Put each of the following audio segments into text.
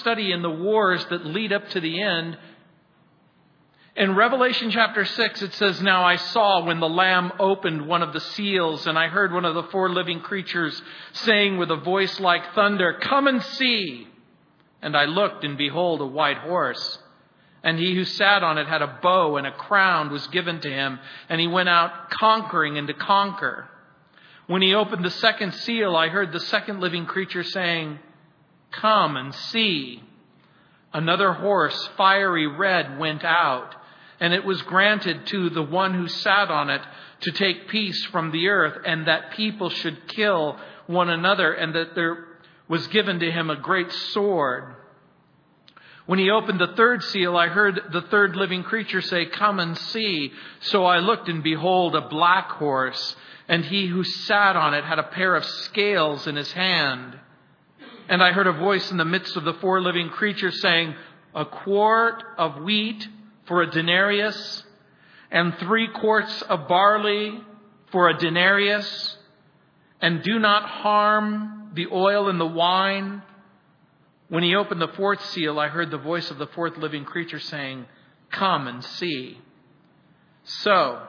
study in the wars that lead up to the end. In Revelation chapter 6, it says, Now I saw when the Lamb opened one of the seals, and I heard one of the four living creatures saying with a voice like thunder, Come and see. And I looked, and behold, a white horse. And he who sat on it had a bow, and a crown was given to him, and he went out conquering and to conquer. When he opened the second seal, I heard the second living creature saying, Come and see. Another horse, fiery red, went out, and it was granted to the one who sat on it to take peace from the earth, and that people should kill one another, and that there was given to him a great sword. When he opened the third seal, I heard the third living creature say, Come and see. So I looked, and behold, a black horse, and he who sat on it had a pair of scales in his hand. And I heard a voice in the midst of the four living creatures saying, A quart of wheat for a denarius, and three quarts of barley for a denarius, and do not harm the oil and the wine. When he opened the fourth seal, I heard the voice of the fourth living creature saying, Come and see. So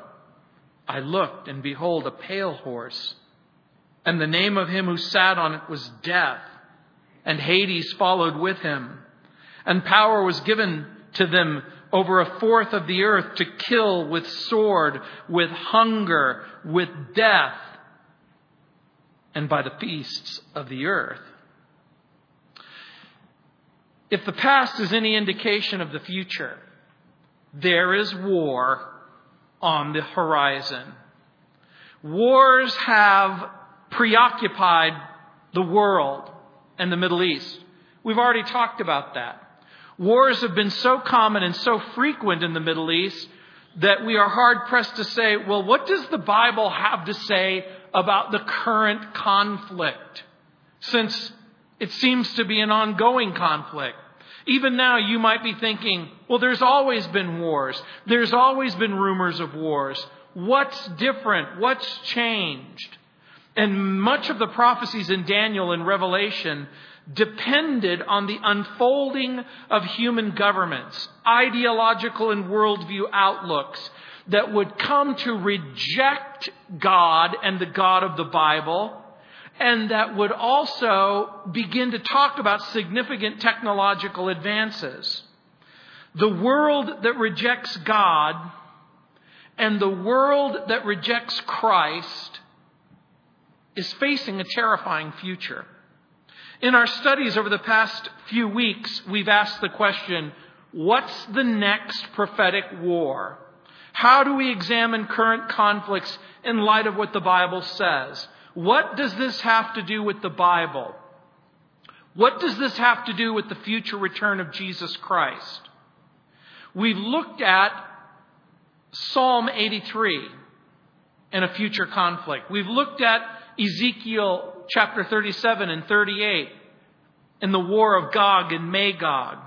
I looked, and behold, a pale horse, and the name of him who sat on it was Death and Hades followed with him. And power was given to them over a fourth of the earth to kill with sword, with hunger, with death, and by the beasts of the earth. If the past is any indication of the future, there is war on the horizon. Wars have preoccupied the world and the Middle East. We've already talked about that. Wars have been so common and so frequent in the Middle East that we are hard pressed to say, well, what does the Bible have to say about the current conflict? Since it seems to be an ongoing conflict. Even now, you might be thinking, well, there's always been wars. There's always been rumors of wars. What's different? What's changed? And much of the prophecies in Daniel and Revelation depended on the unfolding of human governments, ideological and worldview outlooks that would come to reject God and the God of the Bible, and that would also begin to talk about significant technological advances. The world that rejects God and the world that rejects Christ is facing a terrifying future. In our studies over the past few weeks, we've asked the question what's the next prophetic war? How do we examine current conflicts in light of what the Bible says? What does this have to do with the Bible? What does this have to do with the future return of Jesus Christ? We've looked at Psalm 83 and a future conflict. We've looked at Ezekiel chapter 37 and 38 in the war of Gog and Magog.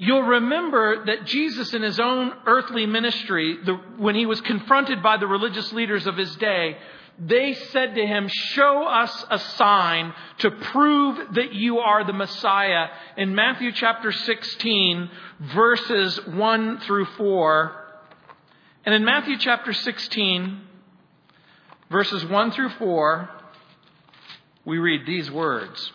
You'll remember that Jesus, in his own earthly ministry, the, when he was confronted by the religious leaders of his day, they said to him, Show us a sign to prove that you are the Messiah. In Matthew chapter 16, verses 1 through 4. And in Matthew chapter 16, verses 1 through 4, we read these words.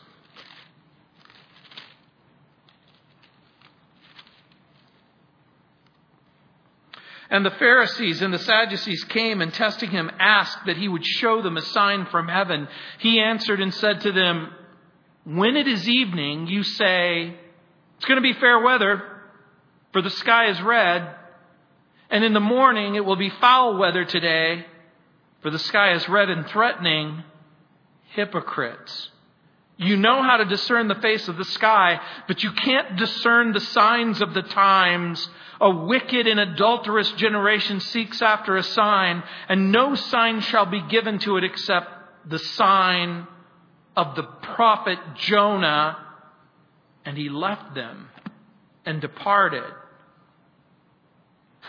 And the Pharisees and the Sadducees came and testing him asked that he would show them a sign from heaven. He answered and said to them, When it is evening, you say, It's going to be fair weather, for the sky is red. And in the morning, it will be foul weather today, for the sky is red and threatening, hypocrites. You know how to discern the face of the sky, but you can't discern the signs of the times. A wicked and adulterous generation seeks after a sign, and no sign shall be given to it except the sign of the prophet Jonah. And he left them and departed.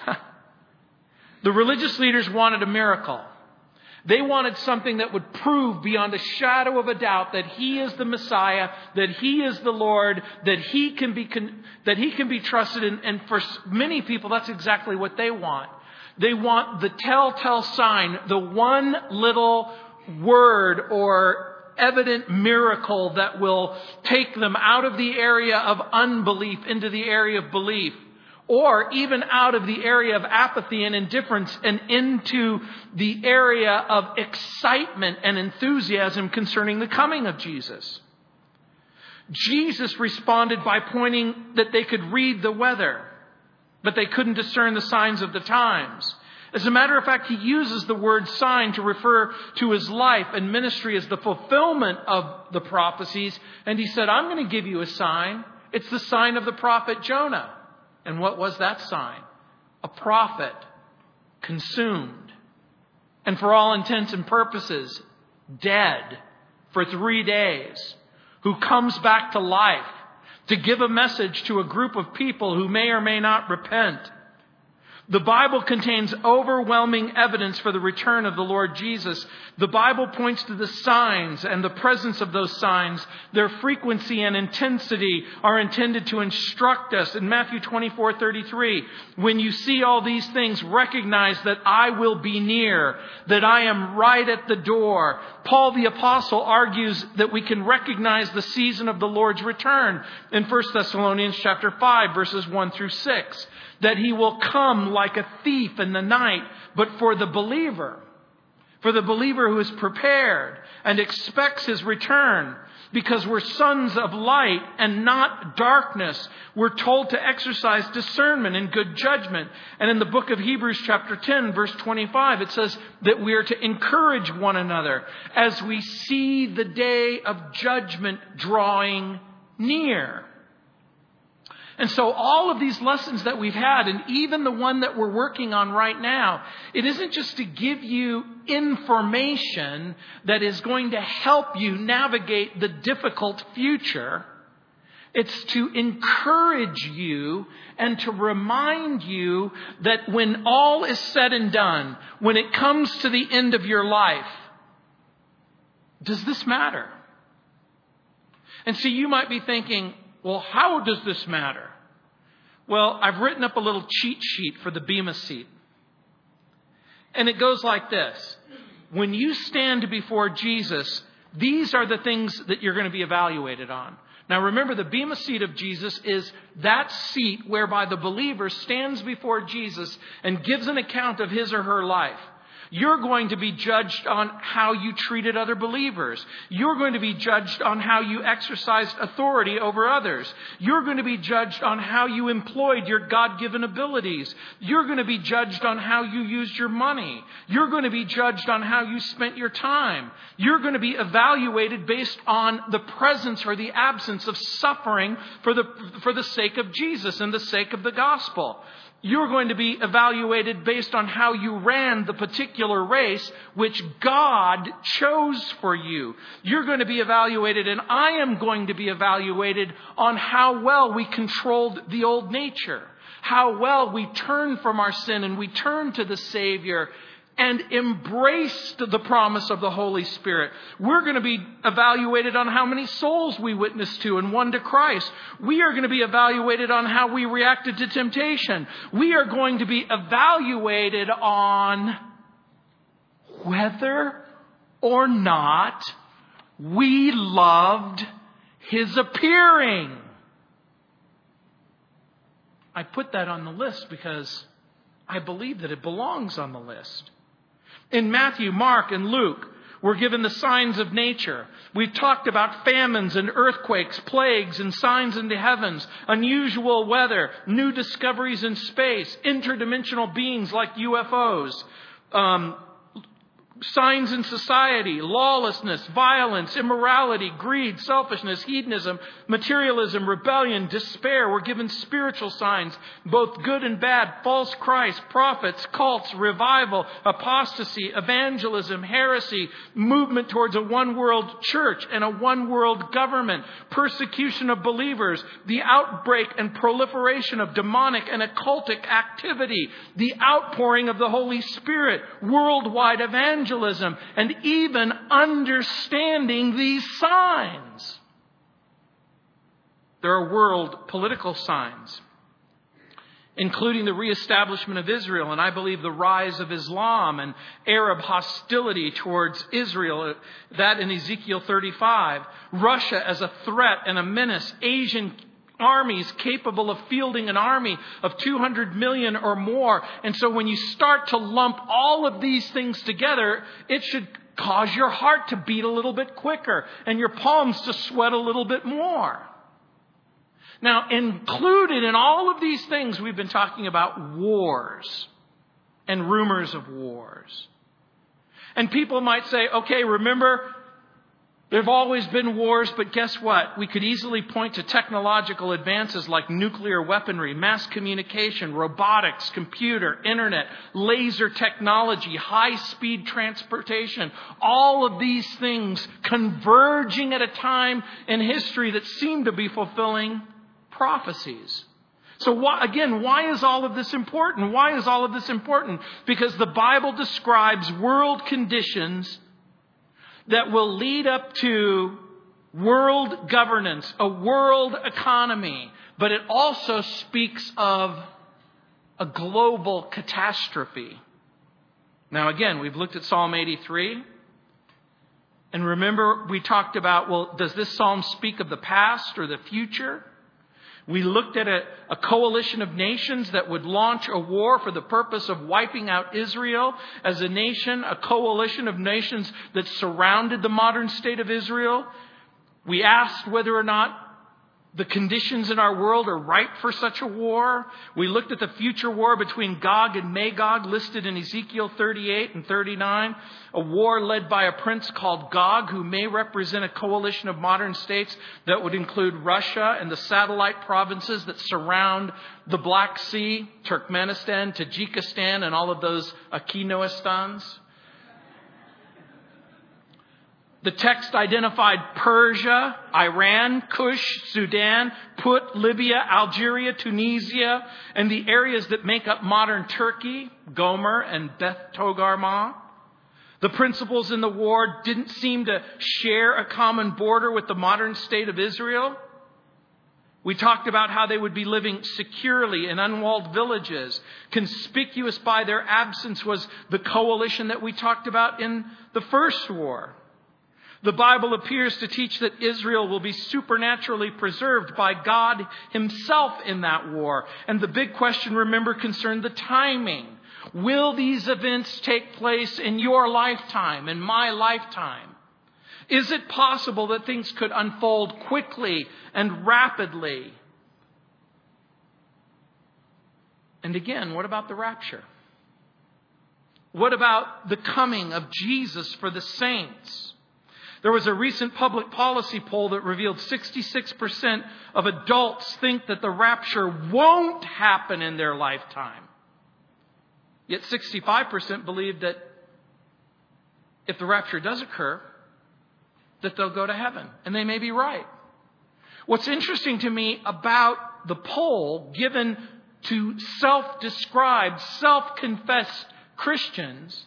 the religious leaders wanted a miracle. They wanted something that would prove beyond a shadow of a doubt that He is the Messiah, that He is the Lord, that He can be, that He can be trusted. And, and for many people, that's exactly what they want. They want the telltale sign, the one little word or evident miracle that will take them out of the area of unbelief into the area of belief or even out of the area of apathy and indifference and into the area of excitement and enthusiasm concerning the coming of Jesus. Jesus responded by pointing that they could read the weather, but they couldn't discern the signs of the times. As a matter of fact, he uses the word sign to refer to his life and ministry as the fulfillment of the prophecies. And he said, I'm going to give you a sign. It's the sign of the prophet Jonah. And what was that sign? A prophet consumed. And for all intents and purposes, dead for three days, who comes back to life to give a message to a group of people who may or may not repent the Bible contains overwhelming evidence for the return of the Lord Jesus. The Bible points to the signs and the presence of those signs. Their frequency and intensity are intended to instruct us. In Matthew 24, 33, when you see all these things, recognize that I will be near, that I am right at the door. Paul the apostle argues that we can recognize the season of the Lord's return in 1 Thessalonians chapter 5, verses 1 through 6 that he will come like a thief in the night, but for the believer, for the believer who is prepared and expects his return, because we're sons of light and not darkness. We're told to exercise discernment and good judgment. And in the book of Hebrews, chapter 10, verse 25, it says that we are to encourage one another as we see the day of judgment drawing near. And so all of these lessons that we've had, and even the one that we're working on right now, it isn't just to give you information that is going to help you navigate the difficult future. It's to encourage you and to remind you that when all is said and done, when it comes to the end of your life, does this matter? And so you might be thinking, well, how does this matter? Well, I've written up a little cheat sheet for the Bema seat. And it goes like this When you stand before Jesus, these are the things that you're going to be evaluated on. Now remember, the Bema seat of Jesus is that seat whereby the believer stands before Jesus and gives an account of his or her life. You're going to be judged on how you treated other believers. You're going to be judged on how you exercised authority over others. You're going to be judged on how you employed your God given abilities. You're going to be judged on how you used your money. You're going to be judged on how you spent your time. You're going to be evaluated based on the presence or the absence of suffering for the, for the sake of Jesus and the sake of the gospel. You're going to be evaluated based on how you ran the particular race which God chose for you. You're going to be evaluated, and I am going to be evaluated on how well we controlled the old nature, how well we turned from our sin and we turned to the Savior and embraced the promise of the Holy Spirit. We're going to be evaluated on how many souls we witnessed to and won to Christ. We are going to be evaluated on how we reacted to temptation. We are going to be evaluated on whether or not we loved His appearing. I put that on the list because I believe that it belongs on the list. In Matthew, Mark, and Luke, we're given the signs of nature. We've talked about famines and earthquakes, plagues and signs in the heavens, unusual weather, new discoveries in space, interdimensional beings like UFOs, um, signs in society, lawlessness, violence, immorality, greed, selfishness, hedonism, materialism, rebellion, despair. We're given spiritual signs, both good and bad, false Christ, prophets, cults, revival, apostasy, evangelism, heresy, movement towards a one world church and a one world government, persecution of believers, the outbreak and proliferation of demonic and occultic activity, the outpouring of the Holy Spirit, worldwide evangelism evangelism, and even understanding these signs. There are world political signs including the reestablishment of Israel, and I believe the rise of Islam and Arab hostility towards Israel, that in Ezekiel 35. Russia as a threat and a menace, Asian armies capable of fielding an army of 200 million or more. And so when you start to lump all of these things together, it should cause your heart to beat a little bit quicker and your palms to sweat a little bit more. Now, included in all of these things, we've been talking about wars and rumors of wars. And people might say, okay, remember, there have always been wars, but guess what? We could easily point to technological advances like nuclear weaponry, mass communication, robotics, computer, internet, laser technology, high speed transportation. All of these things converging at a time in history that seem to be fulfilling prophecies. So why, again, why is all of this important? Why is all of this important? Because the Bible describes world conditions that will lead up to world governance, a world economy, but it also speaks of a global catastrophe. Now, again, we've looked at Psalm 83. And remember, we talked about, well, does this psalm speak of the past or the future? We looked at a, a, coalition of nations that would launch a war for the purpose of wiping out Israel as a nation, a coalition of nations that surrounded the modern state of Israel. We asked whether or not the conditions in our world are ripe for such a war. We looked at the future war between Gog and Magog listed in Ezekiel 38 and 39, a war led by a prince called Gog who may represent a coalition of modern states that would include Russia and the satellite provinces that surround the Black Sea, Turkmenistan, Tajikistan, and all of those Akinoistans. The text identified Persia, Iran, Kush, Sudan, Put, Libya, Algeria, Tunisia, and the areas that make up modern Turkey, Gomer and Beth Togarmah. The principals in the war didn't seem to share a common border with the modern state of Israel. We talked about how they would be living securely in unwalled villages. Conspicuous by their absence was the coalition that we talked about in the first war. The Bible appears to teach that Israel will be supernaturally preserved by God Himself in that war. And the big question, remember, concerned the timing. Will these events take place in your lifetime, in my lifetime? Is it possible that things could unfold quickly and rapidly? And again, what about the rapture? What about the coming of Jesus for the saints? There was a recent public policy poll that revealed 66% of adults think that the rapture won't happen in their lifetime. Yet 65% believe that if the rapture does occur, that they'll go to heaven. And they may be right. What's interesting to me about the poll given to self described, self confessed Christians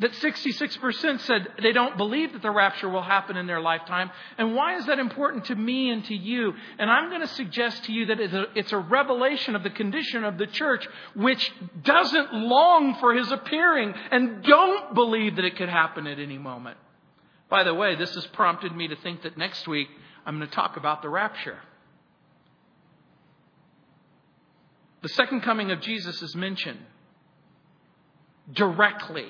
that 66% said they don't believe that the rapture will happen in their lifetime. And why is that important to me and to you? And I'm going to suggest to you that it's a, it's a revelation of the condition of the church which doesn't long for his appearing and don't believe that it could happen at any moment. By the way, this has prompted me to think that next week I'm going to talk about the rapture. The second coming of Jesus is mentioned directly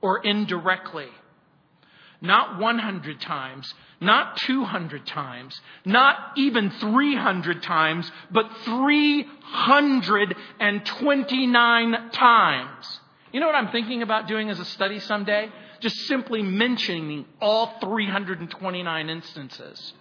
or indirectly. Not 100 times, not 200 times, not even 300 times, but 329 times. You know what I'm thinking about doing as a study someday? Just simply mentioning all 329 instances.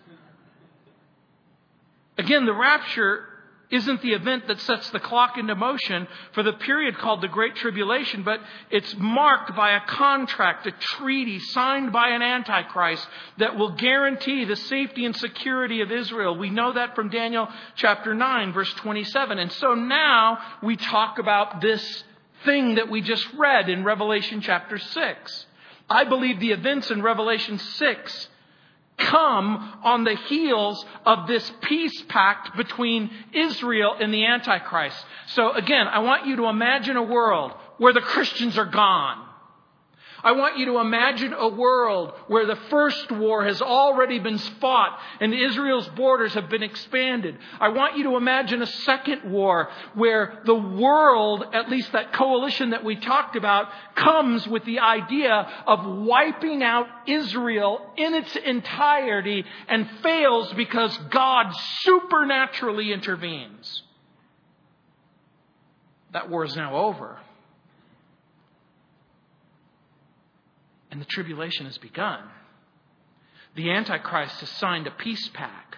Again, the rapture isn't the event that sets the clock into motion for the period called the Great Tribulation, but it's marked by a contract, a treaty signed by an Antichrist that will guarantee the safety and security of Israel. We know that from Daniel chapter 9, verse 27. And so now we talk about this thing that we just read in Revelation chapter 6. I believe the events in Revelation 6 come on the heels of this peace pact between Israel and the Antichrist. So again, I want you to imagine a world where the Christians are gone. I want you to imagine a world where the first war has already been fought and Israel's borders have been expanded. I want you to imagine a second war where the world, at least that coalition that we talked about, comes with the idea of wiping out Israel in its entirety and fails because God supernaturally intervenes. That war is now over. And the tribulation has begun. The Antichrist has signed a peace pact.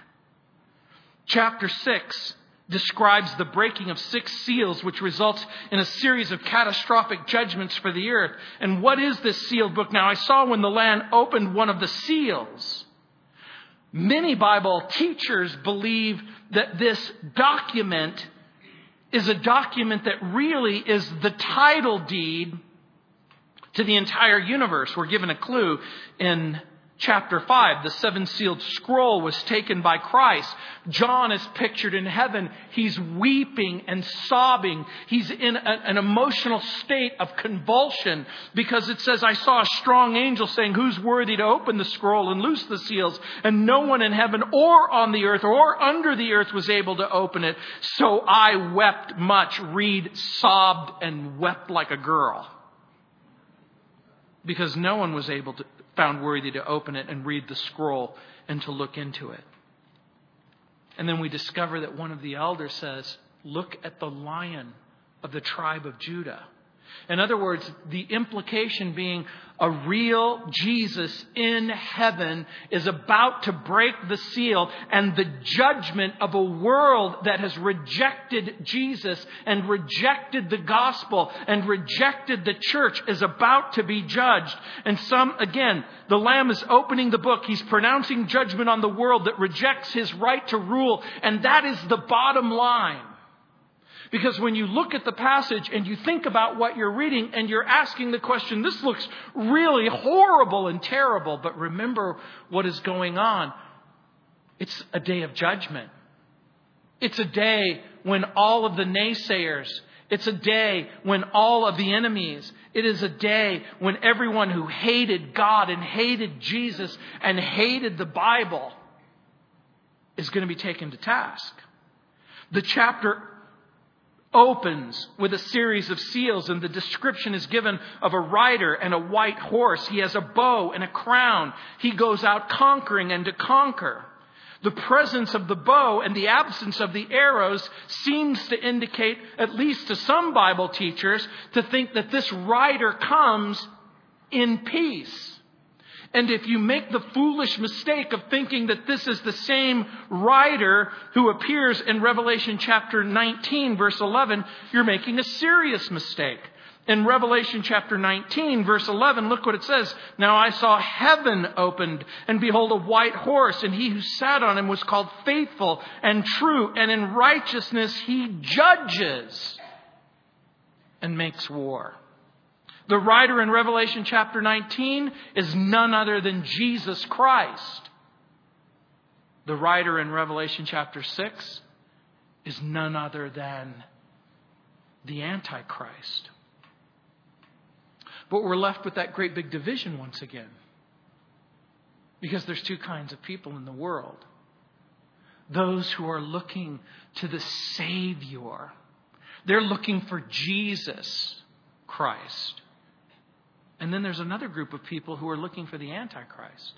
Chapter 6 describes the breaking of six seals, which results in a series of catastrophic judgments for the earth. And what is this sealed book? Now, I saw when the Lamb opened one of the seals. Many Bible teachers believe that this document is a document that really is the title deed to the entire universe. We're given a clue in chapter 5. The seven sealed scroll was taken by Christ. John is pictured in heaven. He's weeping and sobbing. He's in a, an emotional state of convulsion because it says, I saw a strong angel saying, Who's worthy to open the scroll and loose the seals? And no one in heaven or on the earth or under the earth was able to open it. So I wept much. Read, sobbed and wept like a girl because no one was able to found worthy to open it and read the scroll and to look into it. And then we discover that one of the elders says, Look at the lion of the tribe of Judah. In other words, the implication being a real Jesus in heaven is about to break the seal and the judgment of a world that has rejected Jesus and rejected the gospel and rejected the church is about to be judged. And some, again, the Lamb is opening the book. He's pronouncing judgment on the world that rejects his right to rule. And that is the bottom line. Because when you look at the passage and you think about what you're reading and you're asking the question, this looks really horrible and terrible, but remember what is going on. It's a day of judgment. It's a day when all of the naysayers, it's a day when all of the enemies, it is a day when everyone who hated God and hated Jesus and hated the Bible is going to be taken to task. The chapter opens with a series of seals, and the description is given of a rider and a white horse. He has a bow and a crown. He goes out conquering and to conquer. The presence of the bow and the absence of the arrows seems to indicate, at least to some Bible teachers, to think that this rider comes in peace. And if you make the foolish mistake of thinking that this is the same rider who appears in Revelation chapter 19, verse 11, you're making a serious mistake. In Revelation chapter 19, verse 11, look what it says. Now I saw heaven opened, and behold, a white horse, and he who sat on him was called faithful and true, and in righteousness he judges and makes war. The rider in Revelation chapter 19 is none other than Jesus Christ. The rider in Revelation chapter 6 is none other than the Antichrist. But we're left with that great big division once again. Because there's two kinds of people in the world those who are looking to the Savior, they're looking for Jesus Christ. And then there's another group of people who are looking for the Antichrist,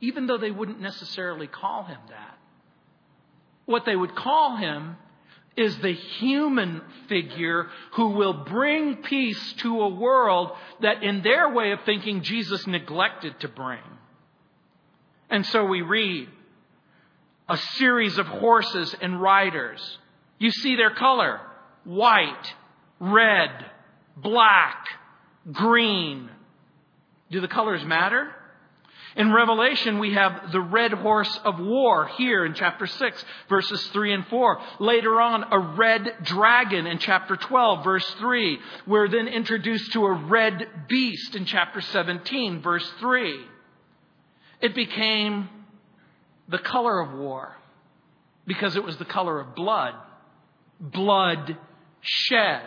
even though they wouldn't necessarily call him that. What they would call him is the human figure who will bring peace to a world that, in their way of thinking, Jesus neglected to bring. And so we read a series of horses and riders. You see their color white, red, black, green. Do the colors matter? In Revelation, we have the red horse of war here in chapter 6, verses 3 and 4. Later on, a red dragon in chapter 12, verse 3. We're then introduced to a red beast in chapter 17, verse 3. It became the color of war because it was the color of blood. Blood shed.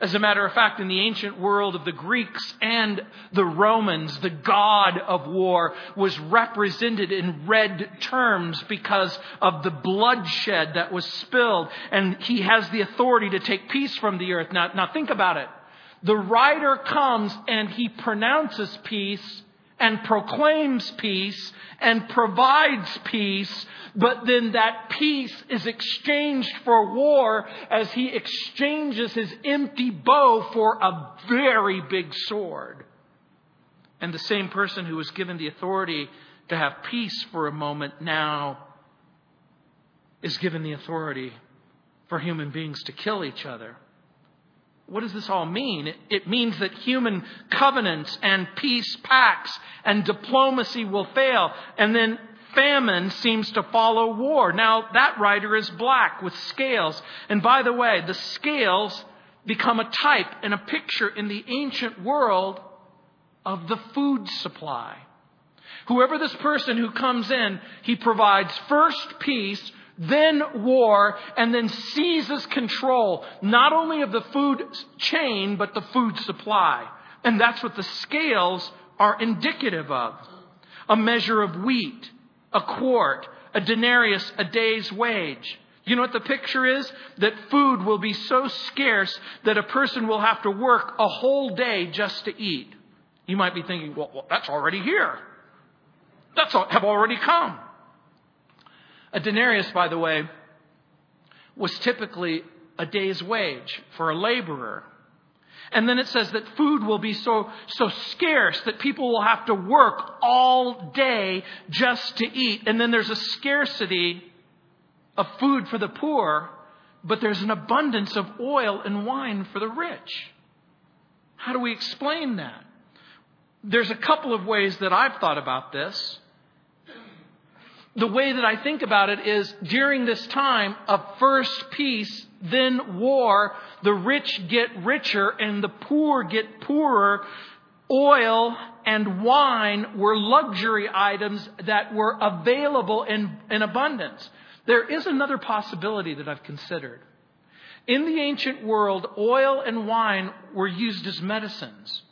As a matter of fact, in the ancient world of the Greeks and the Romans, the god of war was represented in red terms because of the bloodshed that was spilled. And he has the authority to take peace from the earth. Now, now think about it. The rider comes and he pronounces peace and proclaims peace and provides peace, but then that peace is exchanged for war as he exchanges his empty bow for a very big sword. And the same person who was given the authority to have peace for a moment now is given the authority for human beings to kill each other. What does this all mean? It, means that human covenants and peace pacts and diplomacy will fail. And then famine seems to follow war. Now, that rider is black with scales. And by the way, the scales become a type and a picture in the ancient world of the food supply. Whoever this person who comes in, he provides first peace then war, and then seizes control not only of the food chain, but the food supply. And that's what the scales are indicative of. A measure of wheat, a quart, a denarius, a day's wage. You know what the picture is? That food will be so scarce that a person will have to work a whole day just to eat. You might be thinking, well, well that's already here. That's have already come. A denarius, by the way, was typically a day's wage for a laborer. And then it says that food will be so, so scarce that people will have to work all day just to eat. And then there's a scarcity of food for the poor, but there's an abundance of oil and wine for the rich. How do we explain that? There's a couple of ways that I've thought about this the way that I think about it is during this time of first peace, then war, the rich get richer and the poor get poorer. Oil and wine were luxury items that were available in, in abundance. There is another possibility that I've considered. In the ancient world, oil and wine were used as medicines.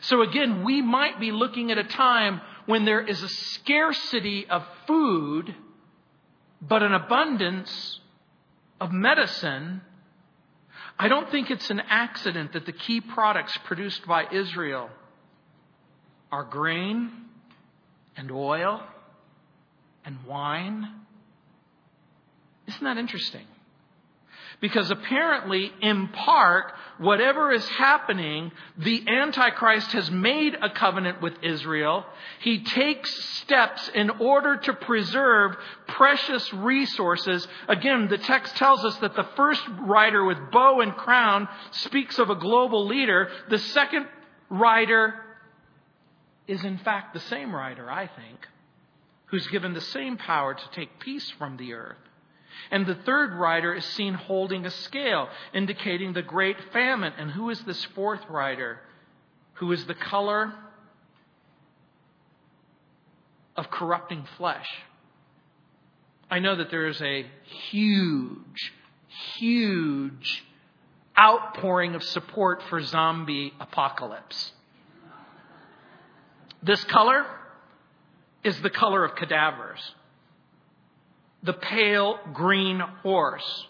So again, we might be looking at a time when there is a scarcity of food, but an abundance of medicine, I don't think it's an accident that the key products produced by Israel are grain and oil and wine. Isn't that interesting? Because apparently, in part, whatever is happening, the Antichrist has made a covenant with Israel. He takes steps in order to preserve precious resources. Again, the text tells us that the first rider with bow and crown speaks of a global leader. The second rider is, in fact, the same rider, I think, who's given the same power to take peace from the earth. And the third rider is seen holding a scale, indicating the great famine. And who is this fourth rider? Who is the color of corrupting flesh? I know that there is a huge, huge outpouring of support for zombie apocalypse. This color is the color of cadavers the pale green horse.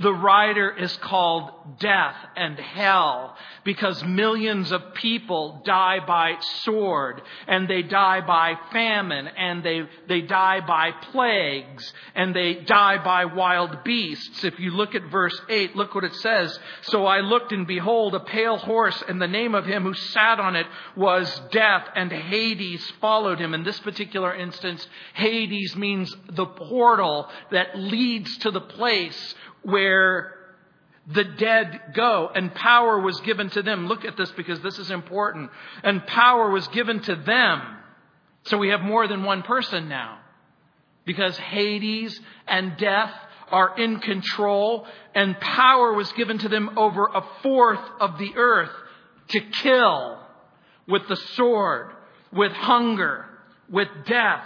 The rider is called death and hell because millions of people die by sword and they die by famine and they, they die by plagues and they die by wild beasts. If you look at verse 8, look what it says. So I looked and behold a pale horse and the name of him who sat on it was death and Hades followed him. In this particular instance, Hades means the portal that leads to the place where the dead go, and power was given to them. Look at this because this is important. And power was given to them So we have more than one person now. Because Hades and death are in control, and power was given to them over a fourth of the earth to kill with the sword, with hunger, with death,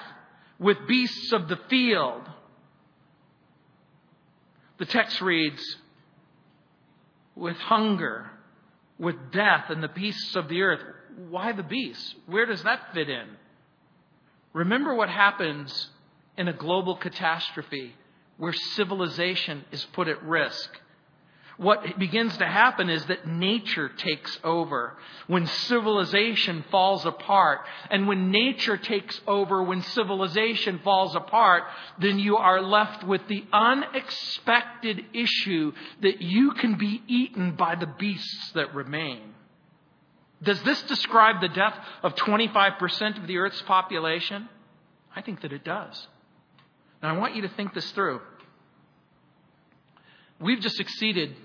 with beasts of the field. The text reads, with hunger, with death, and the beasts of the earth. Why the beasts? Where does that fit in? Remember what happens in a global catastrophe where civilization is put at risk. What begins to happen is that nature takes over when civilization falls apart. And when nature takes over, when civilization falls apart, then you are left with the unexpected issue that you can be eaten by the beasts that remain. Does this describe the death of 25% of the earth's population? I think that it does. Now, I want you to think this through. We've just exceeded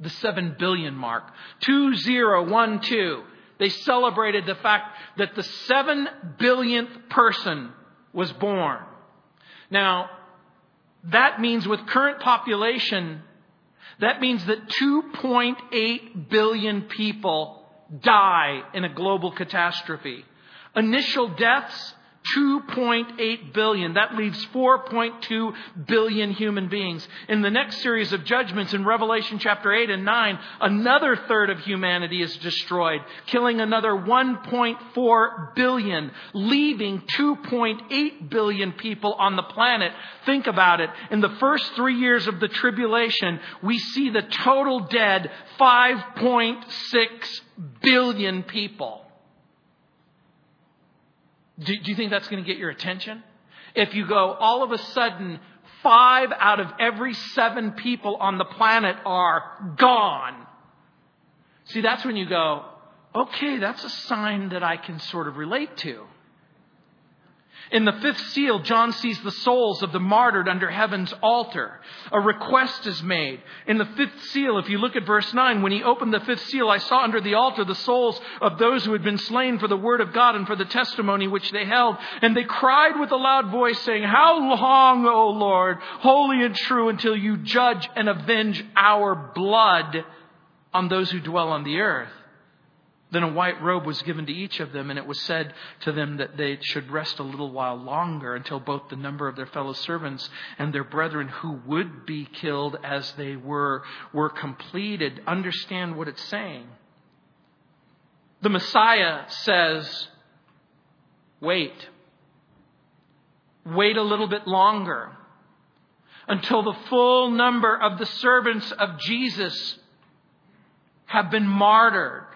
the 7 billion mark. 2012. They celebrated the fact that the 7 billionth person was born. Now, that means with current population, that means that 2.8 billion people die in a global catastrophe. Initial deaths, 2.8 billion. That leaves 4.2 billion human beings. In the next series of judgments in Revelation chapter 8 and 9, another third of humanity is destroyed, killing another 1.4 billion, leaving 2.8 billion people on the planet. Think about it. In the first three years of the tribulation, we see the total dead 5.6 billion people. Do, do you think that's going to get your attention? If you go, all of a sudden, five out of every seven people on the planet are gone. See, that's when you go, okay, that's a sign that I can sort of relate to. In the fifth seal, John sees the souls of the martyred under heaven's altar. A request is made. In the fifth seal, if you look at verse 9, when he opened the fifth seal, I saw under the altar the souls of those who had been slain for the word of God and for the testimony which they held. And they cried with a loud voice, saying, How long, O Lord, holy and true, until you judge and avenge our blood on those who dwell on the earth? Then a white robe was given to each of them, and it was said to them that they should rest a little while longer until both the number of their fellow servants and their brethren who would be killed as they were were completed. Understand what it's saying. The Messiah says, wait. Wait a little bit longer until the full number of the servants of Jesus have been martyred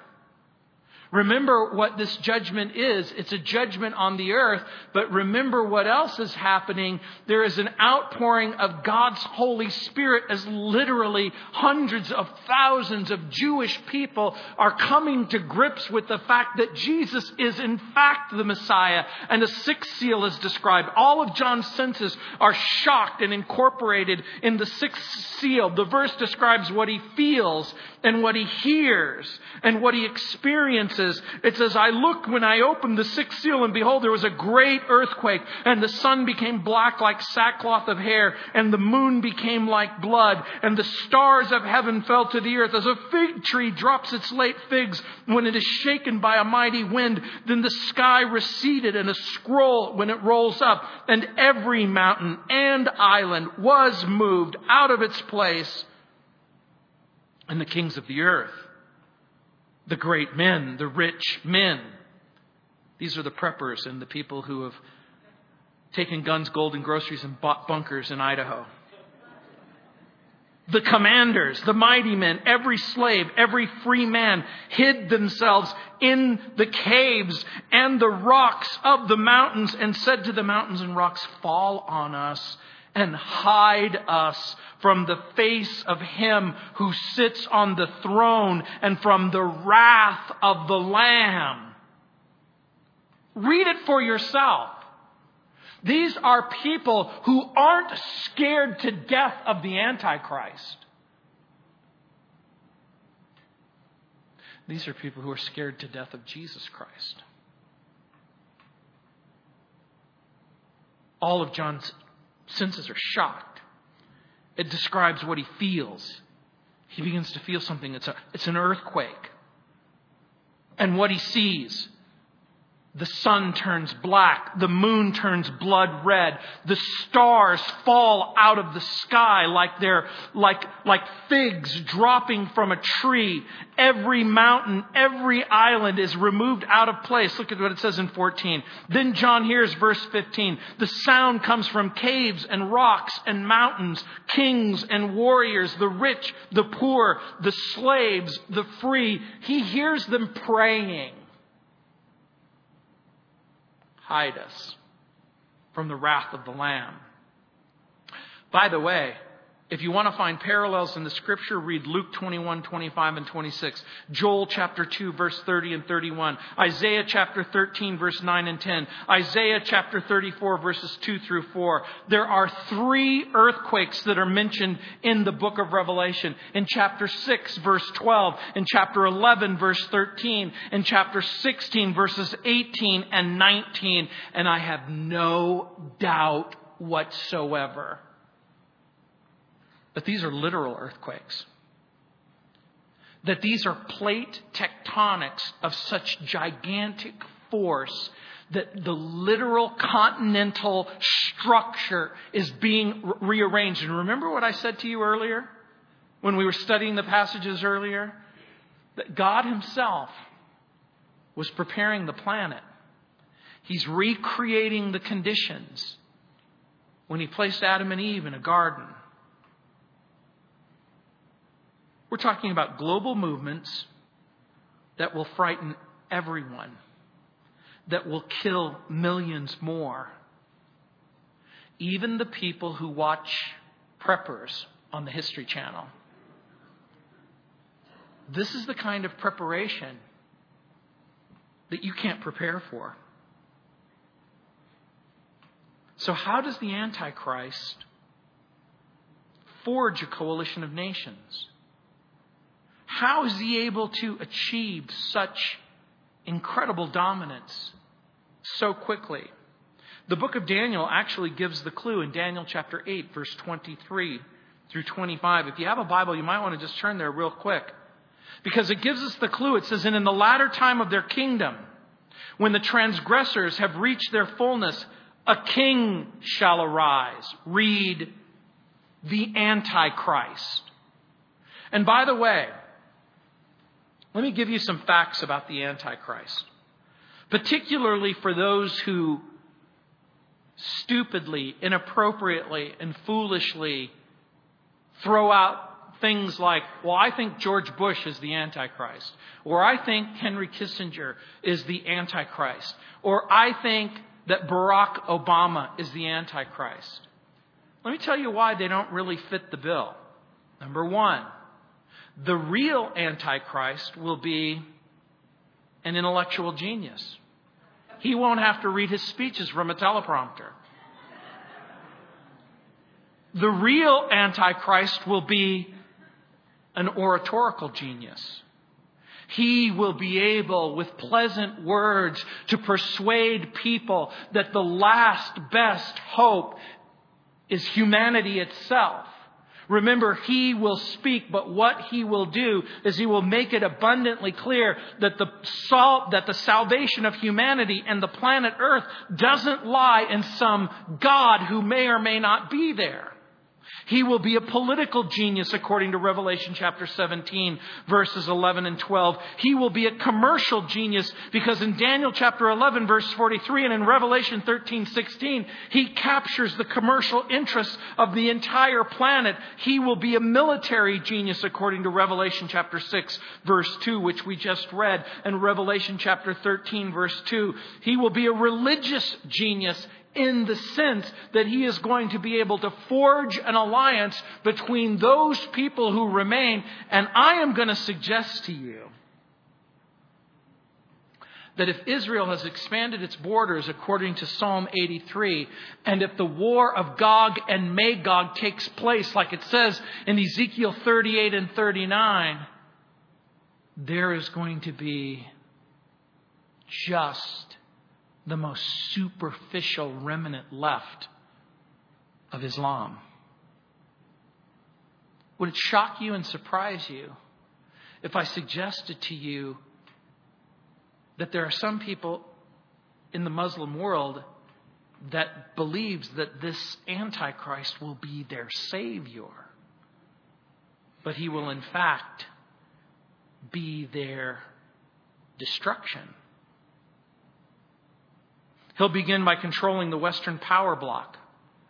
Remember what this judgment is. It's a judgment on the earth, but remember what else is happening. There is an outpouring of God's Holy Spirit as literally hundreds of thousands of Jewish people are coming to grips with the fact that Jesus is in fact the Messiah. And a sixth seal is described. All of John's senses are shocked and incorporated in the sixth seal. The verse describes what he feels and what he hears and what he experiences it says, I looked when I opened the sixth seal, and behold, there was a great earthquake, and the sun became black like sackcloth of hair, and the moon became like blood, and the stars of heaven fell to the earth, as a fig tree drops its late figs when it is shaken by a mighty wind. Then the sky receded, and a scroll when it rolls up, and every mountain and island was moved out of its place, and the kings of the earth the great men, the rich men. These are the preppers and the people who have taken guns, gold, and groceries and bought bunkers in Idaho. The commanders, the mighty men, every slave, every free man hid themselves in the caves and the rocks of the mountains and said to the mountains and rocks, Fall on us and hide us from the face of him who sits on the throne and from the wrath of the Lamb. Read it for yourself. These are people who aren't scared to death of the Antichrist. These are people who are scared to death of Jesus Christ. all of John's senses are shocked. It describes what he feels. He begins to feel something. It's, a, it's an earthquake. And what he sees the sun turns black. The moon turns blood red. The stars fall out of the sky like they're, like, like figs dropping from a tree. Every mountain, every island is removed out of place. Look at what it says in 14. Then John hears verse 15. The sound comes from caves and rocks and mountains, kings and warriors, the rich, the poor, the slaves, the free. He hears them praying hide us from the wrath of the Lamb. By the way, if you want to find parallels in the scripture, read Luke 21, 25, and 26. Joel chapter 2, verse 30 and 31. Isaiah chapter 13, verse 9 and 10. Isaiah chapter 34, verses 2 through 4. There are three earthquakes that are mentioned in the book of Revelation. In chapter 6, verse 12. In chapter 11, verse 13. In chapter 16, verses 18 and 19. And I have no doubt whatsoever but these are literal earthquakes. That these are plate tectonics of such gigantic force that the literal continental structure is being rearranged. And remember what I said to you earlier when we were studying the passages earlier? That God Himself was preparing the planet. He's recreating the conditions when He placed Adam and Eve in a garden. We're talking about global movements that will frighten everyone, that will kill millions more. Even the people who watch preppers on the History Channel. This is the kind of preparation that you can't prepare for. So, how does the Antichrist forge a coalition of nations? How is he able to achieve such incredible dominance so quickly? The book of Daniel actually gives the clue in Daniel chapter 8, verse 23 through 25. If you have a Bible, you might want to just turn there real quick. Because it gives us the clue. It says, And in the latter time of their kingdom, when the transgressors have reached their fullness, a king shall arise. Read the Antichrist. And by the way, let me give you some facts about the Antichrist, particularly for those who stupidly, inappropriately, and foolishly throw out things like, well, I think George Bush is the Antichrist, or I think Henry Kissinger is the Antichrist, or I think that Barack Obama is the Antichrist. Let me tell you why they don't really fit the bill. Number one, the real Antichrist will be an intellectual genius. He won't have to read his speeches from a teleprompter. The real Antichrist will be an oratorical genius. He will be able, with pleasant words, to persuade people that the last best hope is humanity itself. Remember, he will speak, but what he will do is he will make it abundantly clear that the salt, that the salvation of humanity and the planet Earth doesn't lie in some God who may or may not be there. He will be a political genius according to Revelation chapter 17 verses 11 and 12. He will be a commercial genius because in Daniel chapter 11 verse 43 and in Revelation 13, 16, he captures the commercial interests of the entire planet. He will be a military genius according to Revelation chapter 6 verse 2, which we just read, and Revelation chapter 13 verse 2. He will be a religious genius in the sense that he is going to be able to forge an alliance between those people who remain. And I am going to suggest to you that if Israel has expanded its borders according to Psalm 83, and if the war of Gog and Magog takes place, like it says in Ezekiel 38 and 39, there is going to be just the most superficial remnant left of Islam. Would it shock you and surprise you if I suggested to you that there are some people in the Muslim world that believes that this Antichrist will be their Savior, but he will in fact be their destruction. He'll begin by controlling the Western power bloc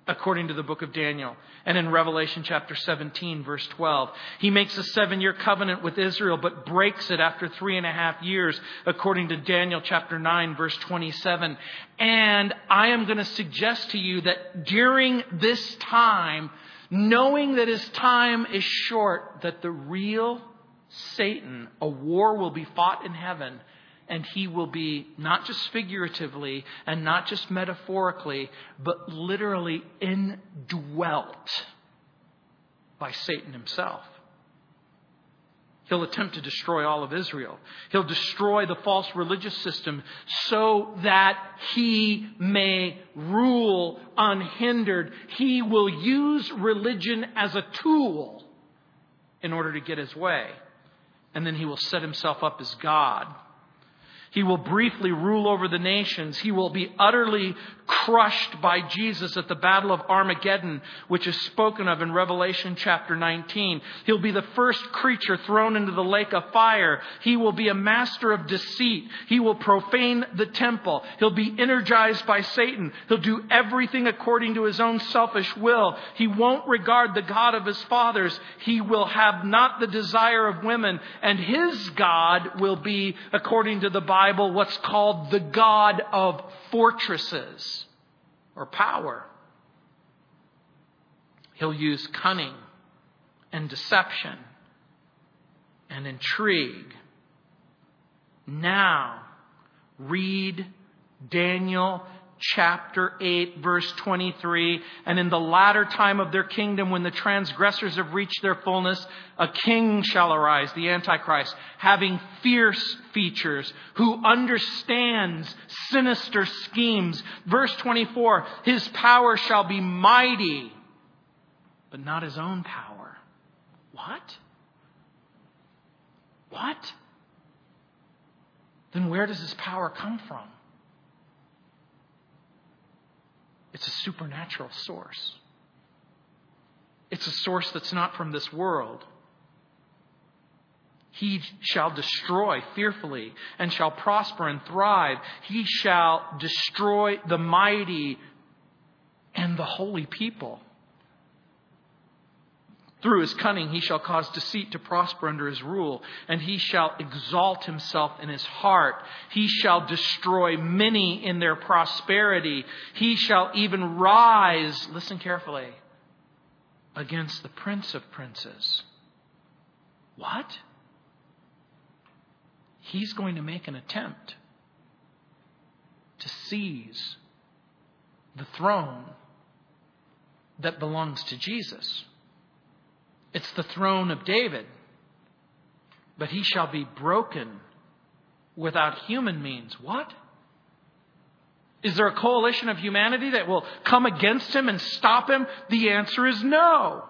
according to the book of Daniel. And in Revelation chapter 17, verse 12, he makes a seven year covenant with Israel, but breaks it after three and a half years, according to Daniel chapter 9, verse 27. And I am going to suggest to you that during this time, knowing that his time is short, that the real Satan, a war will be fought in heaven and he will be not just figuratively and not just metaphorically, but literally indwelt by Satan himself. He'll attempt to destroy all of Israel. He'll destroy the false religious system so that he may rule unhindered. He will use religion as a tool in order to get his way. And then he will set himself up as God he will briefly rule over the nations. He will be utterly crushed by Jesus at the Battle of Armageddon, which is spoken of in Revelation chapter 19. He'll be the first creature thrown into the lake of fire. He will be a master of deceit. He will profane the temple. He'll be energized by Satan. He'll do everything according to his own selfish will. He won't regard the God of his fathers. He will have not the desire of women. And his God will be, according to the Bible, what's called the God of fortresses or power. He'll use cunning and deception and intrigue. Now, read Daniel chapter 8, verse 23. And in the latter time of their kingdom, when the transgressors have reached their fullness, a king shall arise, the Antichrist, having fierce features, who understands sinister schemes. Verse 24, his power shall be mighty, but not his own power. What? What? Then where does his power come from? It's a supernatural source. It's a source that's not from this world. He shall destroy fearfully and shall prosper and thrive. He shall destroy the mighty and the holy people. Through his cunning, he shall cause deceit to prosper under his rule, and he shall exalt himself in his heart. He shall destroy many in their prosperity. He shall even rise, listen carefully, against the prince of princes. What? He's going to make an attempt to seize the throne that belongs to Jesus. It's the throne of David. But he shall be broken without human means. What? Is there a coalition of humanity that will come against him and stop him? The answer is no.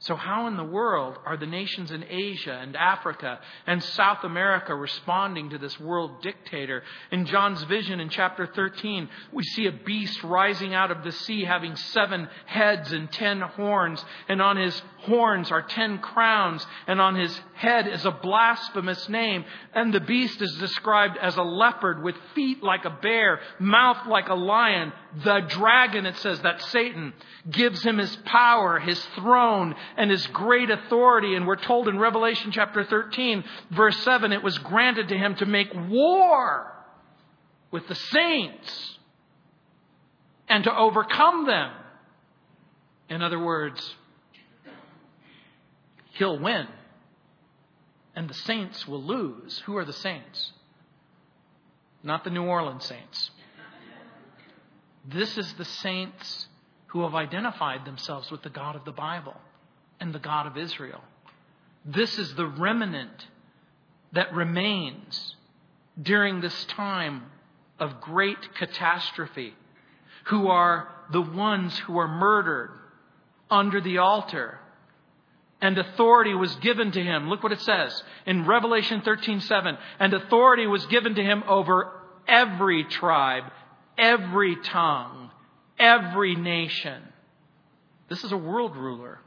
So, how in the world are the nations in Asia and Africa and South America responding to this world dictator? In John's vision in chapter 13, we see a beast rising out of the sea having seven heads and ten horns, and on his horns are ten crowns, and on his head is a blasphemous name. And the beast is described as a leopard with feet like a bear, mouth like a lion. The dragon, it says that Satan gives him his power, his throne, and his great authority. And we're told in Revelation chapter 13, verse 7, it was granted to him to make war with the saints and to overcome them. In other words, he'll win and the saints will lose. Who are the saints? Not the New Orleans saints. This is the saints who have identified themselves with the God of the Bible and the God of Israel. This is the remnant that remains during this time of great catastrophe, who are the ones who are murdered under the altar. And authority was given to him. Look what it says in Revelation 13:7. And authority was given to him over every tribe, every tongue, every nation. This is a world ruler.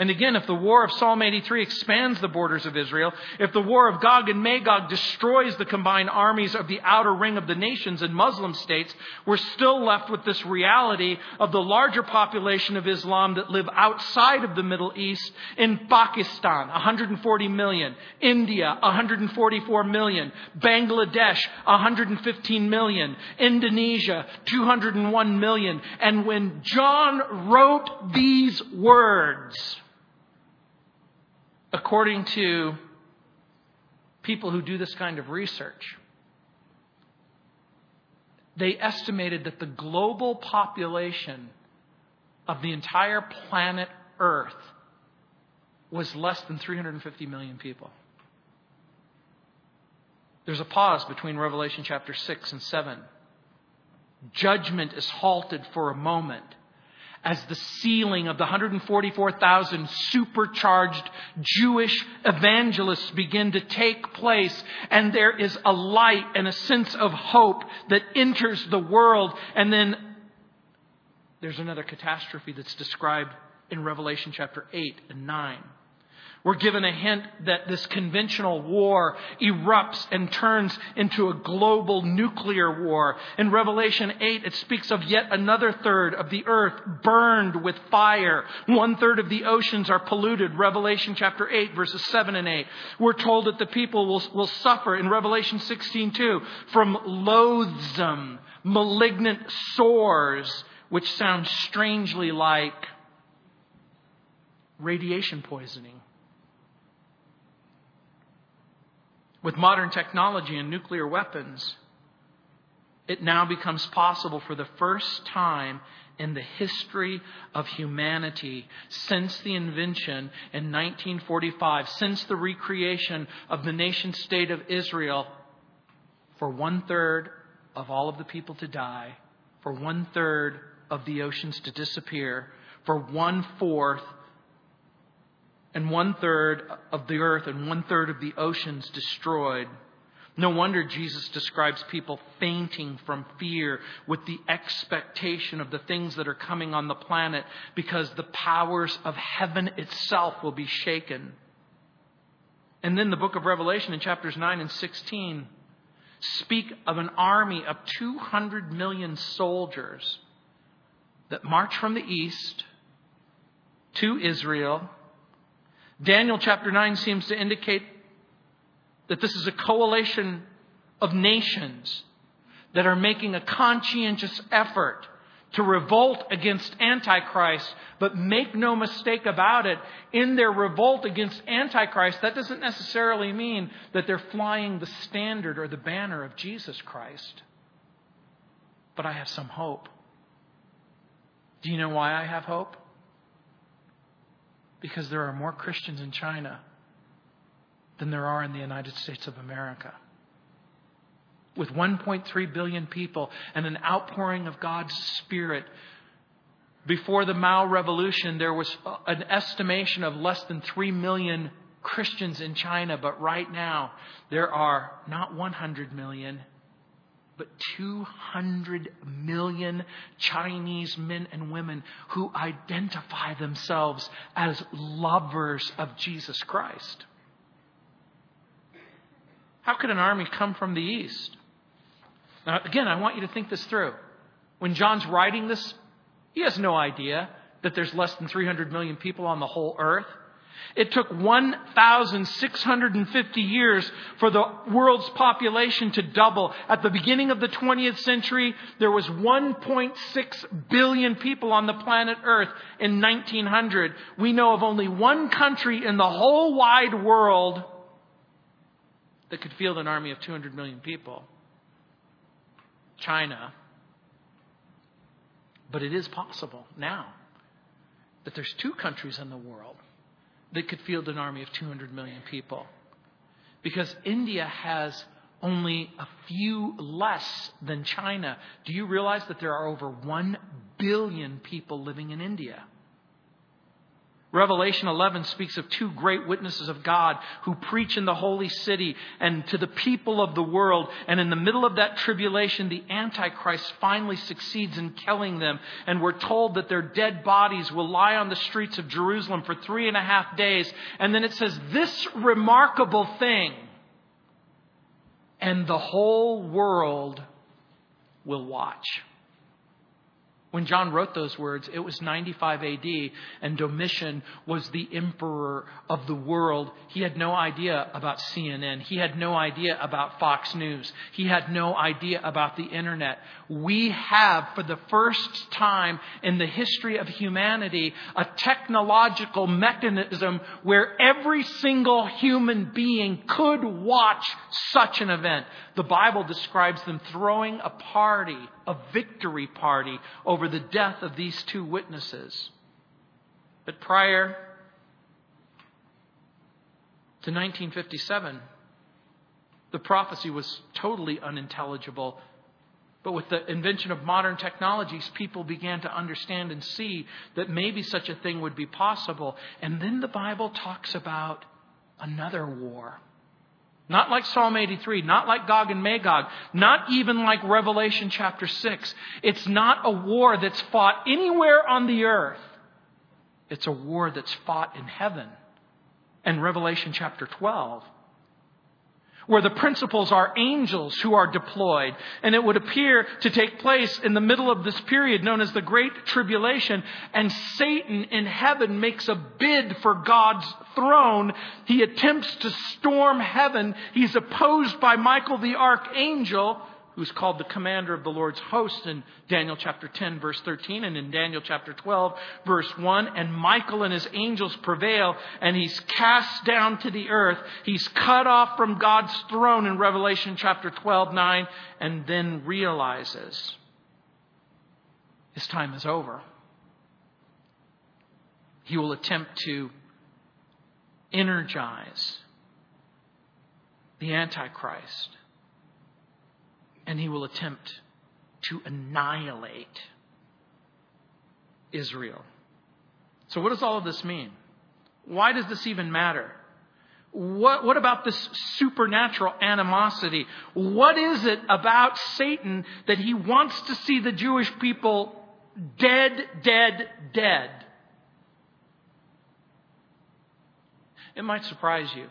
And again, if the war of Psalm 83 expands the borders of Israel, if the war of Gog and Magog destroys the combined armies of the outer ring of the nations and Muslim states, we're still left with this reality of the larger population of Islam that live outside of the Middle East in Pakistan, 140 million, India, 144 million, Bangladesh, 115 million, Indonesia, 201 million. And when John wrote these words, according to people who do this kind of research, they estimated that the global population of the entire planet Earth was less than 350 million people. There's a pause between Revelation chapter 6 and 7. Judgment is halted for a moment as the sealing of the 144,000 supercharged Jewish evangelists begin to take place. And there is a light and a sense of hope that enters the world. And then there's another catastrophe that's described in Revelation chapter 8 and 9. We're given a hint that this conventional war erupts and turns into a global nuclear war. In Revelation 8, it speaks of yet another third of the earth burned with fire. One third of the oceans are polluted. Revelation chapter 8, verses 7 and 8. We're told that the people will, will suffer in Revelation 16 too from loathsome, malignant sores, which sound strangely like radiation poisoning. With modern technology and nuclear weapons, it now becomes possible for the first time in the history of humanity since the invention in 1945, since the recreation of the nation state of Israel, for one third of all of the people to die, for one third of the oceans to disappear, for one fourth and one third of the earth and one third of the oceans destroyed. No wonder Jesus describes people fainting from fear with the expectation of the things that are coming on the planet because the powers of heaven itself will be shaken. And then the book of Revelation in chapters 9 and 16 speak of an army of 200 million soldiers that march from the east to Israel Daniel chapter 9 seems to indicate that this is a coalition of nations that are making a conscientious effort to revolt against Antichrist. But make no mistake about it, in their revolt against Antichrist, that doesn't necessarily mean that they're flying the standard or the banner of Jesus Christ. But I have some hope. Do you know why I have hope? Because there are more Christians in China than there are in the United States of America. With 1.3 billion people and an outpouring of God's Spirit, before the Mao Revolution, there was an estimation of less than 3 million Christians in China, but right now there are not 100 million, but 200 million Chinese men and women who identify themselves as lovers of Jesus Christ. How could an army come from the east? Now, again, I want you to think this through. When John's writing this, he has no idea that there's less than 300 million people on the whole earth. It took 1,650 years for the world's population to double. At the beginning of the 20th century, there was 1.6 billion people on the planet Earth in 1900. We know of only one country in the whole wide world that could field an army of 200 million people. China. But it is possible now that there's two countries in the world that could field an army of 200 million people. Because India has only a few less than China. Do you realize that there are over 1 billion people living in India? Revelation 11 speaks of two great witnesses of God who preach in the holy city and to the people of the world. And in the middle of that tribulation, the Antichrist finally succeeds in killing them. And we're told that their dead bodies will lie on the streets of Jerusalem for three and a half days. And then it says, this remarkable thing, and the whole world will watch. When John wrote those words, it was 95 AD, and Domitian was the emperor of the world. He had no idea about CNN. He had no idea about Fox News. He had no idea about the internet. We have, for the first time in the history of humanity, a technological mechanism where every single human being could watch such an event. The Bible describes them throwing a party, a victory party, over the death of these two witnesses. But prior to 1957, the prophecy was totally unintelligible. But with the invention of modern technologies, people began to understand and see that maybe such a thing would be possible. And then the Bible talks about another war. Not like Psalm 83, not like Gog and Magog, not even like Revelation chapter 6. It's not a war that's fought anywhere on the earth. It's a war that's fought in heaven. And Revelation chapter 12 where the principals are angels who are deployed. And it would appear to take place in the middle of this period known as the Great Tribulation. And Satan in heaven makes a bid for God's throne. He attempts to storm heaven. He's opposed by Michael the archangel who's called the commander of the Lord's host in Daniel chapter 10, verse 13, and in Daniel chapter 12, verse 1. And Michael and his angels prevail, and he's cast down to the earth. He's cut off from God's throne in Revelation chapter 12, 9, and then realizes his time is over. He will attempt to energize the Antichrist and he will attempt to annihilate Israel. So, what does all of this mean? Why does this even matter? What, what about this supernatural animosity? What is it about Satan that he wants to see the Jewish people dead, dead, dead? It might surprise you.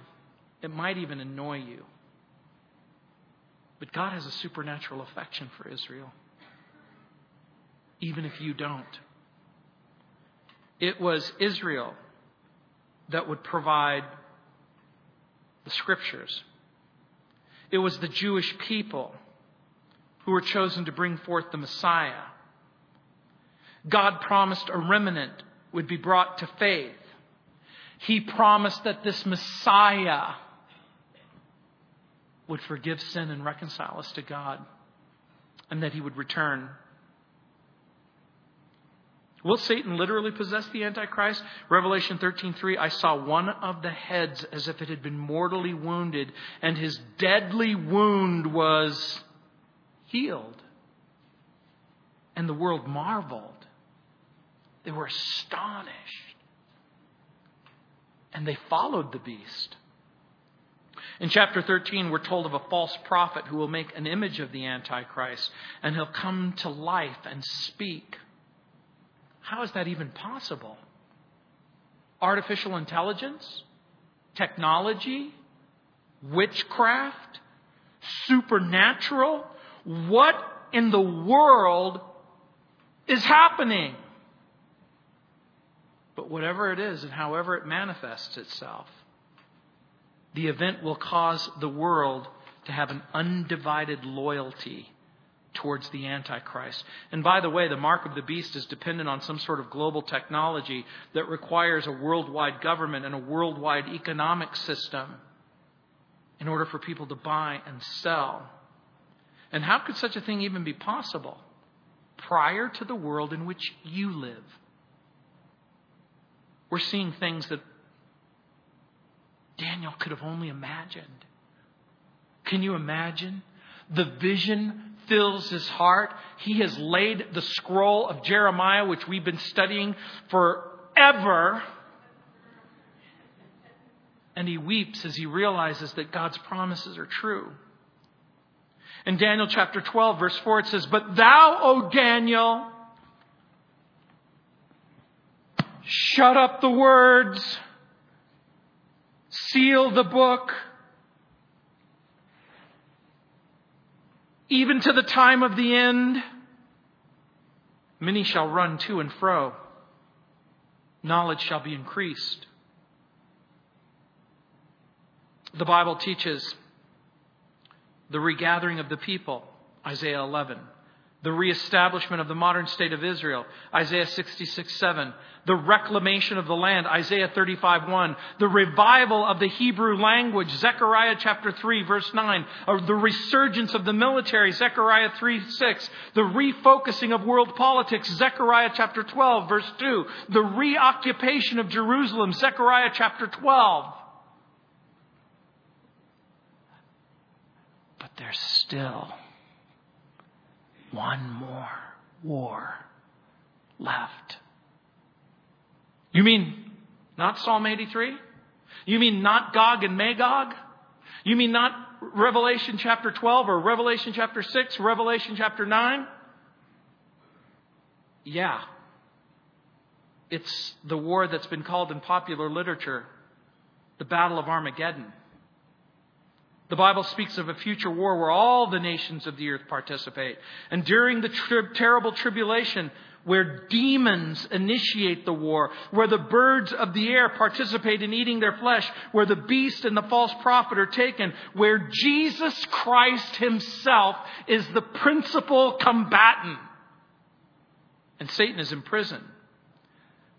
It might even annoy you. But God has a supernatural affection for Israel, even if you don't. It was Israel that would provide the scriptures. It was the Jewish people who were chosen to bring forth the Messiah. God promised a remnant would be brought to faith. He promised that this Messiah would forgive sin and reconcile us to God, and that he would return. Will Satan literally possess the Antichrist? Revelation 13:3 I saw one of the heads as if it had been mortally wounded and his deadly wound was healed. And the world marveled. They were astonished. And they followed the beast. In chapter 13, we're told of a false prophet who will make an image of the Antichrist and he'll come to life and speak. How is that even possible? Artificial intelligence? Technology? Witchcraft? Supernatural? What in the world is happening? But whatever it is and however it manifests itself, the event will cause the world to have an undivided loyalty towards the Antichrist. And by the way, the mark of the beast is dependent on some sort of global technology that requires a worldwide government and a worldwide economic system in order for people to buy and sell. And how could such a thing even be possible prior to the world in which you live? We're seeing things that Daniel could have only imagined. Can you imagine? The vision fills his heart. He has laid the scroll of Jeremiah, which we've been studying forever. And he weeps as he realizes that God's promises are true. In Daniel chapter 12, verse 4, it says, But thou, O Daniel, shut up the words, seal the book, even to the time of the end. Many shall run to and fro. Knowledge shall be increased. The Bible teaches the regathering of the people, Isaiah 11. The reestablishment of the modern state of Israel, Isaiah 66 7. The reclamation of the land, Isaiah 35 1. The revival of the Hebrew language, Zechariah chapter 3 verse 9. Or the resurgence of the military, Zechariah 3 6. The refocusing of world politics, Zechariah chapter 12 verse 2. The reoccupation of Jerusalem, Zechariah chapter 12. But there's still one more war left. You mean not Psalm 83? You mean not Gog and Magog? You mean not Revelation chapter 12 or Revelation chapter 6, Revelation chapter 9? Yeah. It's the war that's been called in popular literature the Battle of Armageddon. The Bible speaks of a future war where all the nations of the earth participate. And during the tri- terrible tribulation, where demons initiate the war, where the birds of the air participate in eating their flesh, where the beast and the false prophet are taken, where Jesus Christ himself is the principal combatant. And Satan is in prison.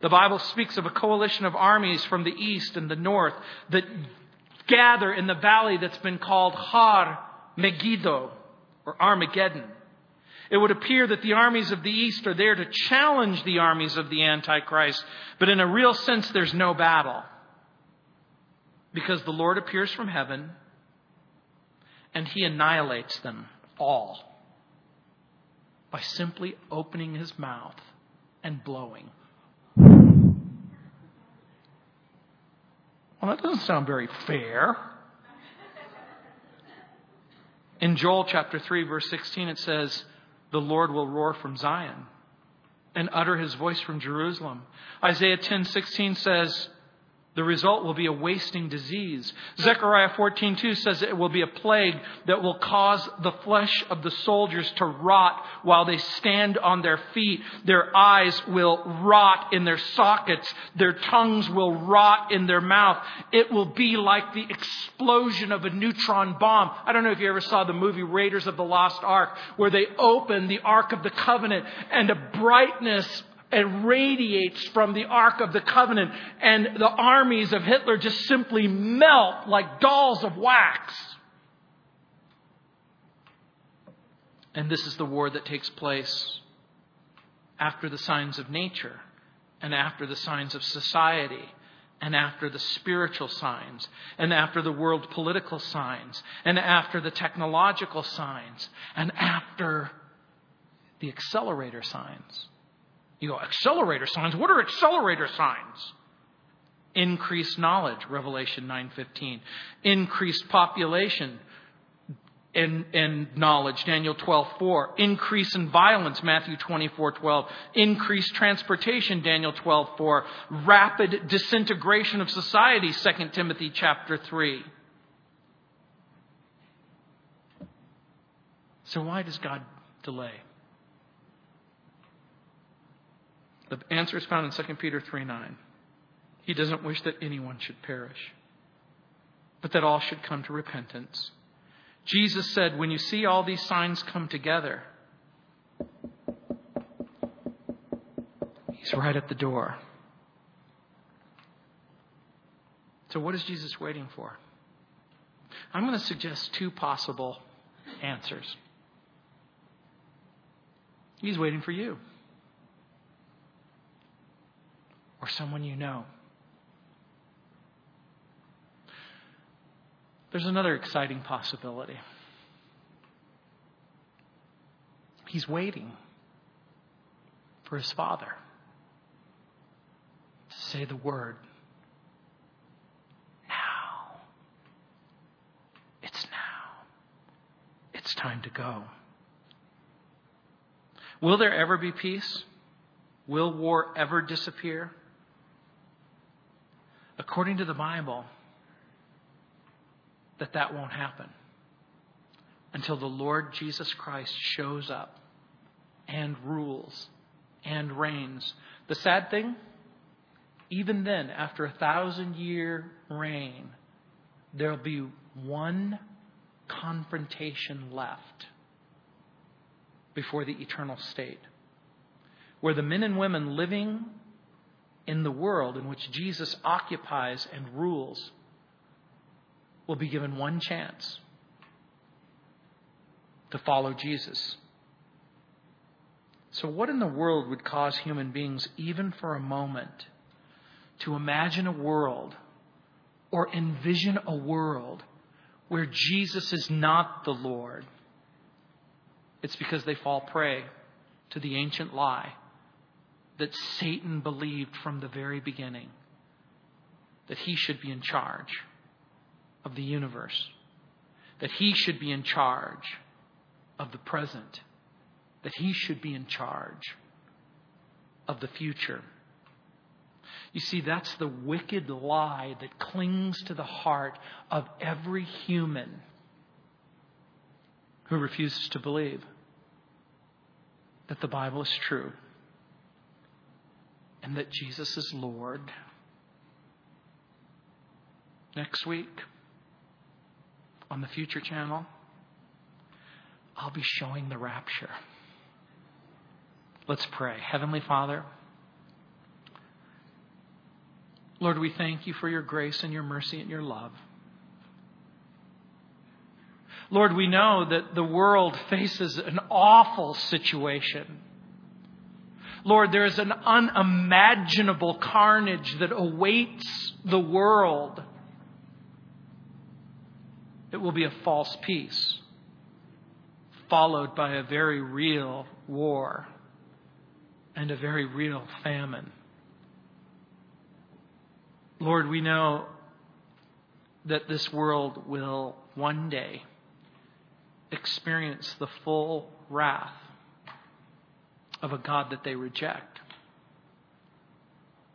The Bible speaks of a coalition of armies from the east and the north that gather in the valley that's been called Har Megiddo or Armageddon. It would appear that the armies of the east are there to challenge the armies of the Antichrist, but in a real sense, there's no battle. Because the Lord appears from heaven and he annihilates them all by simply opening his mouth and blowing. Well, that doesn't sound very fair. In Joel chapter 3, verse 16, it says, The Lord will roar from Zion and utter his voice from Jerusalem. Isaiah 10 16 says, the result will be a wasting disease. Zechariah 14:2 says it will be a plague that will cause the flesh of the soldiers to rot while they stand on their feet. Their eyes will rot in their sockets. Their tongues will rot in their mouth. It will be like the explosion of a neutron bomb. I don't know if you ever saw the movie Raiders of the Lost Ark where they open the Ark of the Covenant and a brightness and radiates from the Ark of the Covenant, and the armies of Hitler just simply melt like dolls of wax. And this is the war that takes place after the signs of nature, and after the signs of society, and after the spiritual signs, and after the world political signs, and after the technological signs, and after the accelerator signs. You go, accelerator signs? What are accelerator signs? Increased knowledge, Revelation 9.15. Increased population and, and knowledge, Daniel 12.4. Increase in violence, Matthew 24.12. Increased transportation, Daniel 12.4. Rapid disintegration of society, 2 Timothy chapter 3. So why does God delay? The answer is found in 2 Peter 3 9. He doesn't wish that anyone should perish, but that all should come to repentance. Jesus said, when you see all these signs come together, He's right at the door. So, what is Jesus waiting for? I'm going to suggest two possible answers. He's waiting for you or someone you know. There's another exciting possibility. He's waiting for his father to say the word. Now. It's now. It's time to go. Will there ever be peace? Will war ever disappear? According to the Bible, that that won't happen until the Lord Jesus Christ shows up and rules and reigns. The sad thing, even then, after a thousand year reign, there'll be one confrontation left before the eternal state, where the men and women living in the world in which Jesus occupies and rules will be given one chance to follow Jesus. So, what in the world would cause human beings, even for a moment, to imagine a world or envision a world where Jesus is not the Lord? It's because they fall prey to the ancient lie that Satan believed from the very beginning that he should be in charge of the universe, that he should be in charge of the present that he should be in charge of the future. You see, that's the wicked lie that clings to the heart of every human who refuses to believe that the Bible is true and that Jesus is Lord. Next week on the Future Channel, I'll be showing the rapture. Let's pray. Heavenly Father, Lord, we thank you for your grace and your mercy and your love. Lord, we know that the world faces an awful situation. Lord, there is an unimaginable carnage that awaits the world. It will be a false peace, followed by a very real war and a very real famine. Lord, we know that this world will one day experience the full wrath of a God that they reject.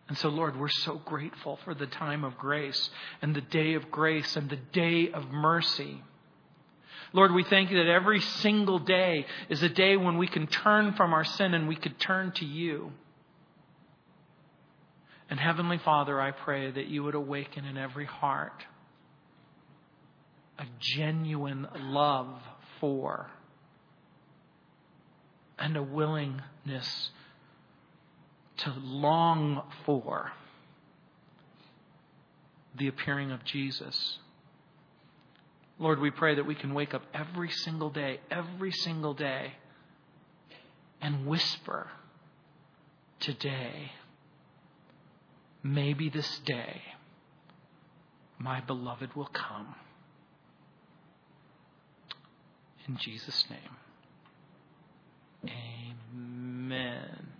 And so, Lord, we're so grateful for the time of grace and the day of grace and the day of mercy. Lord, we thank you that every single day is a day when we can turn from our sin and we could turn to you. And Heavenly Father, I pray that you would awaken in every heart a genuine love for and a willingness to long for the appearing of Jesus. Lord, we pray that we can wake up every single day, every single day, and whisper, Today, maybe this day, my beloved will come. In Jesus' name. Amen.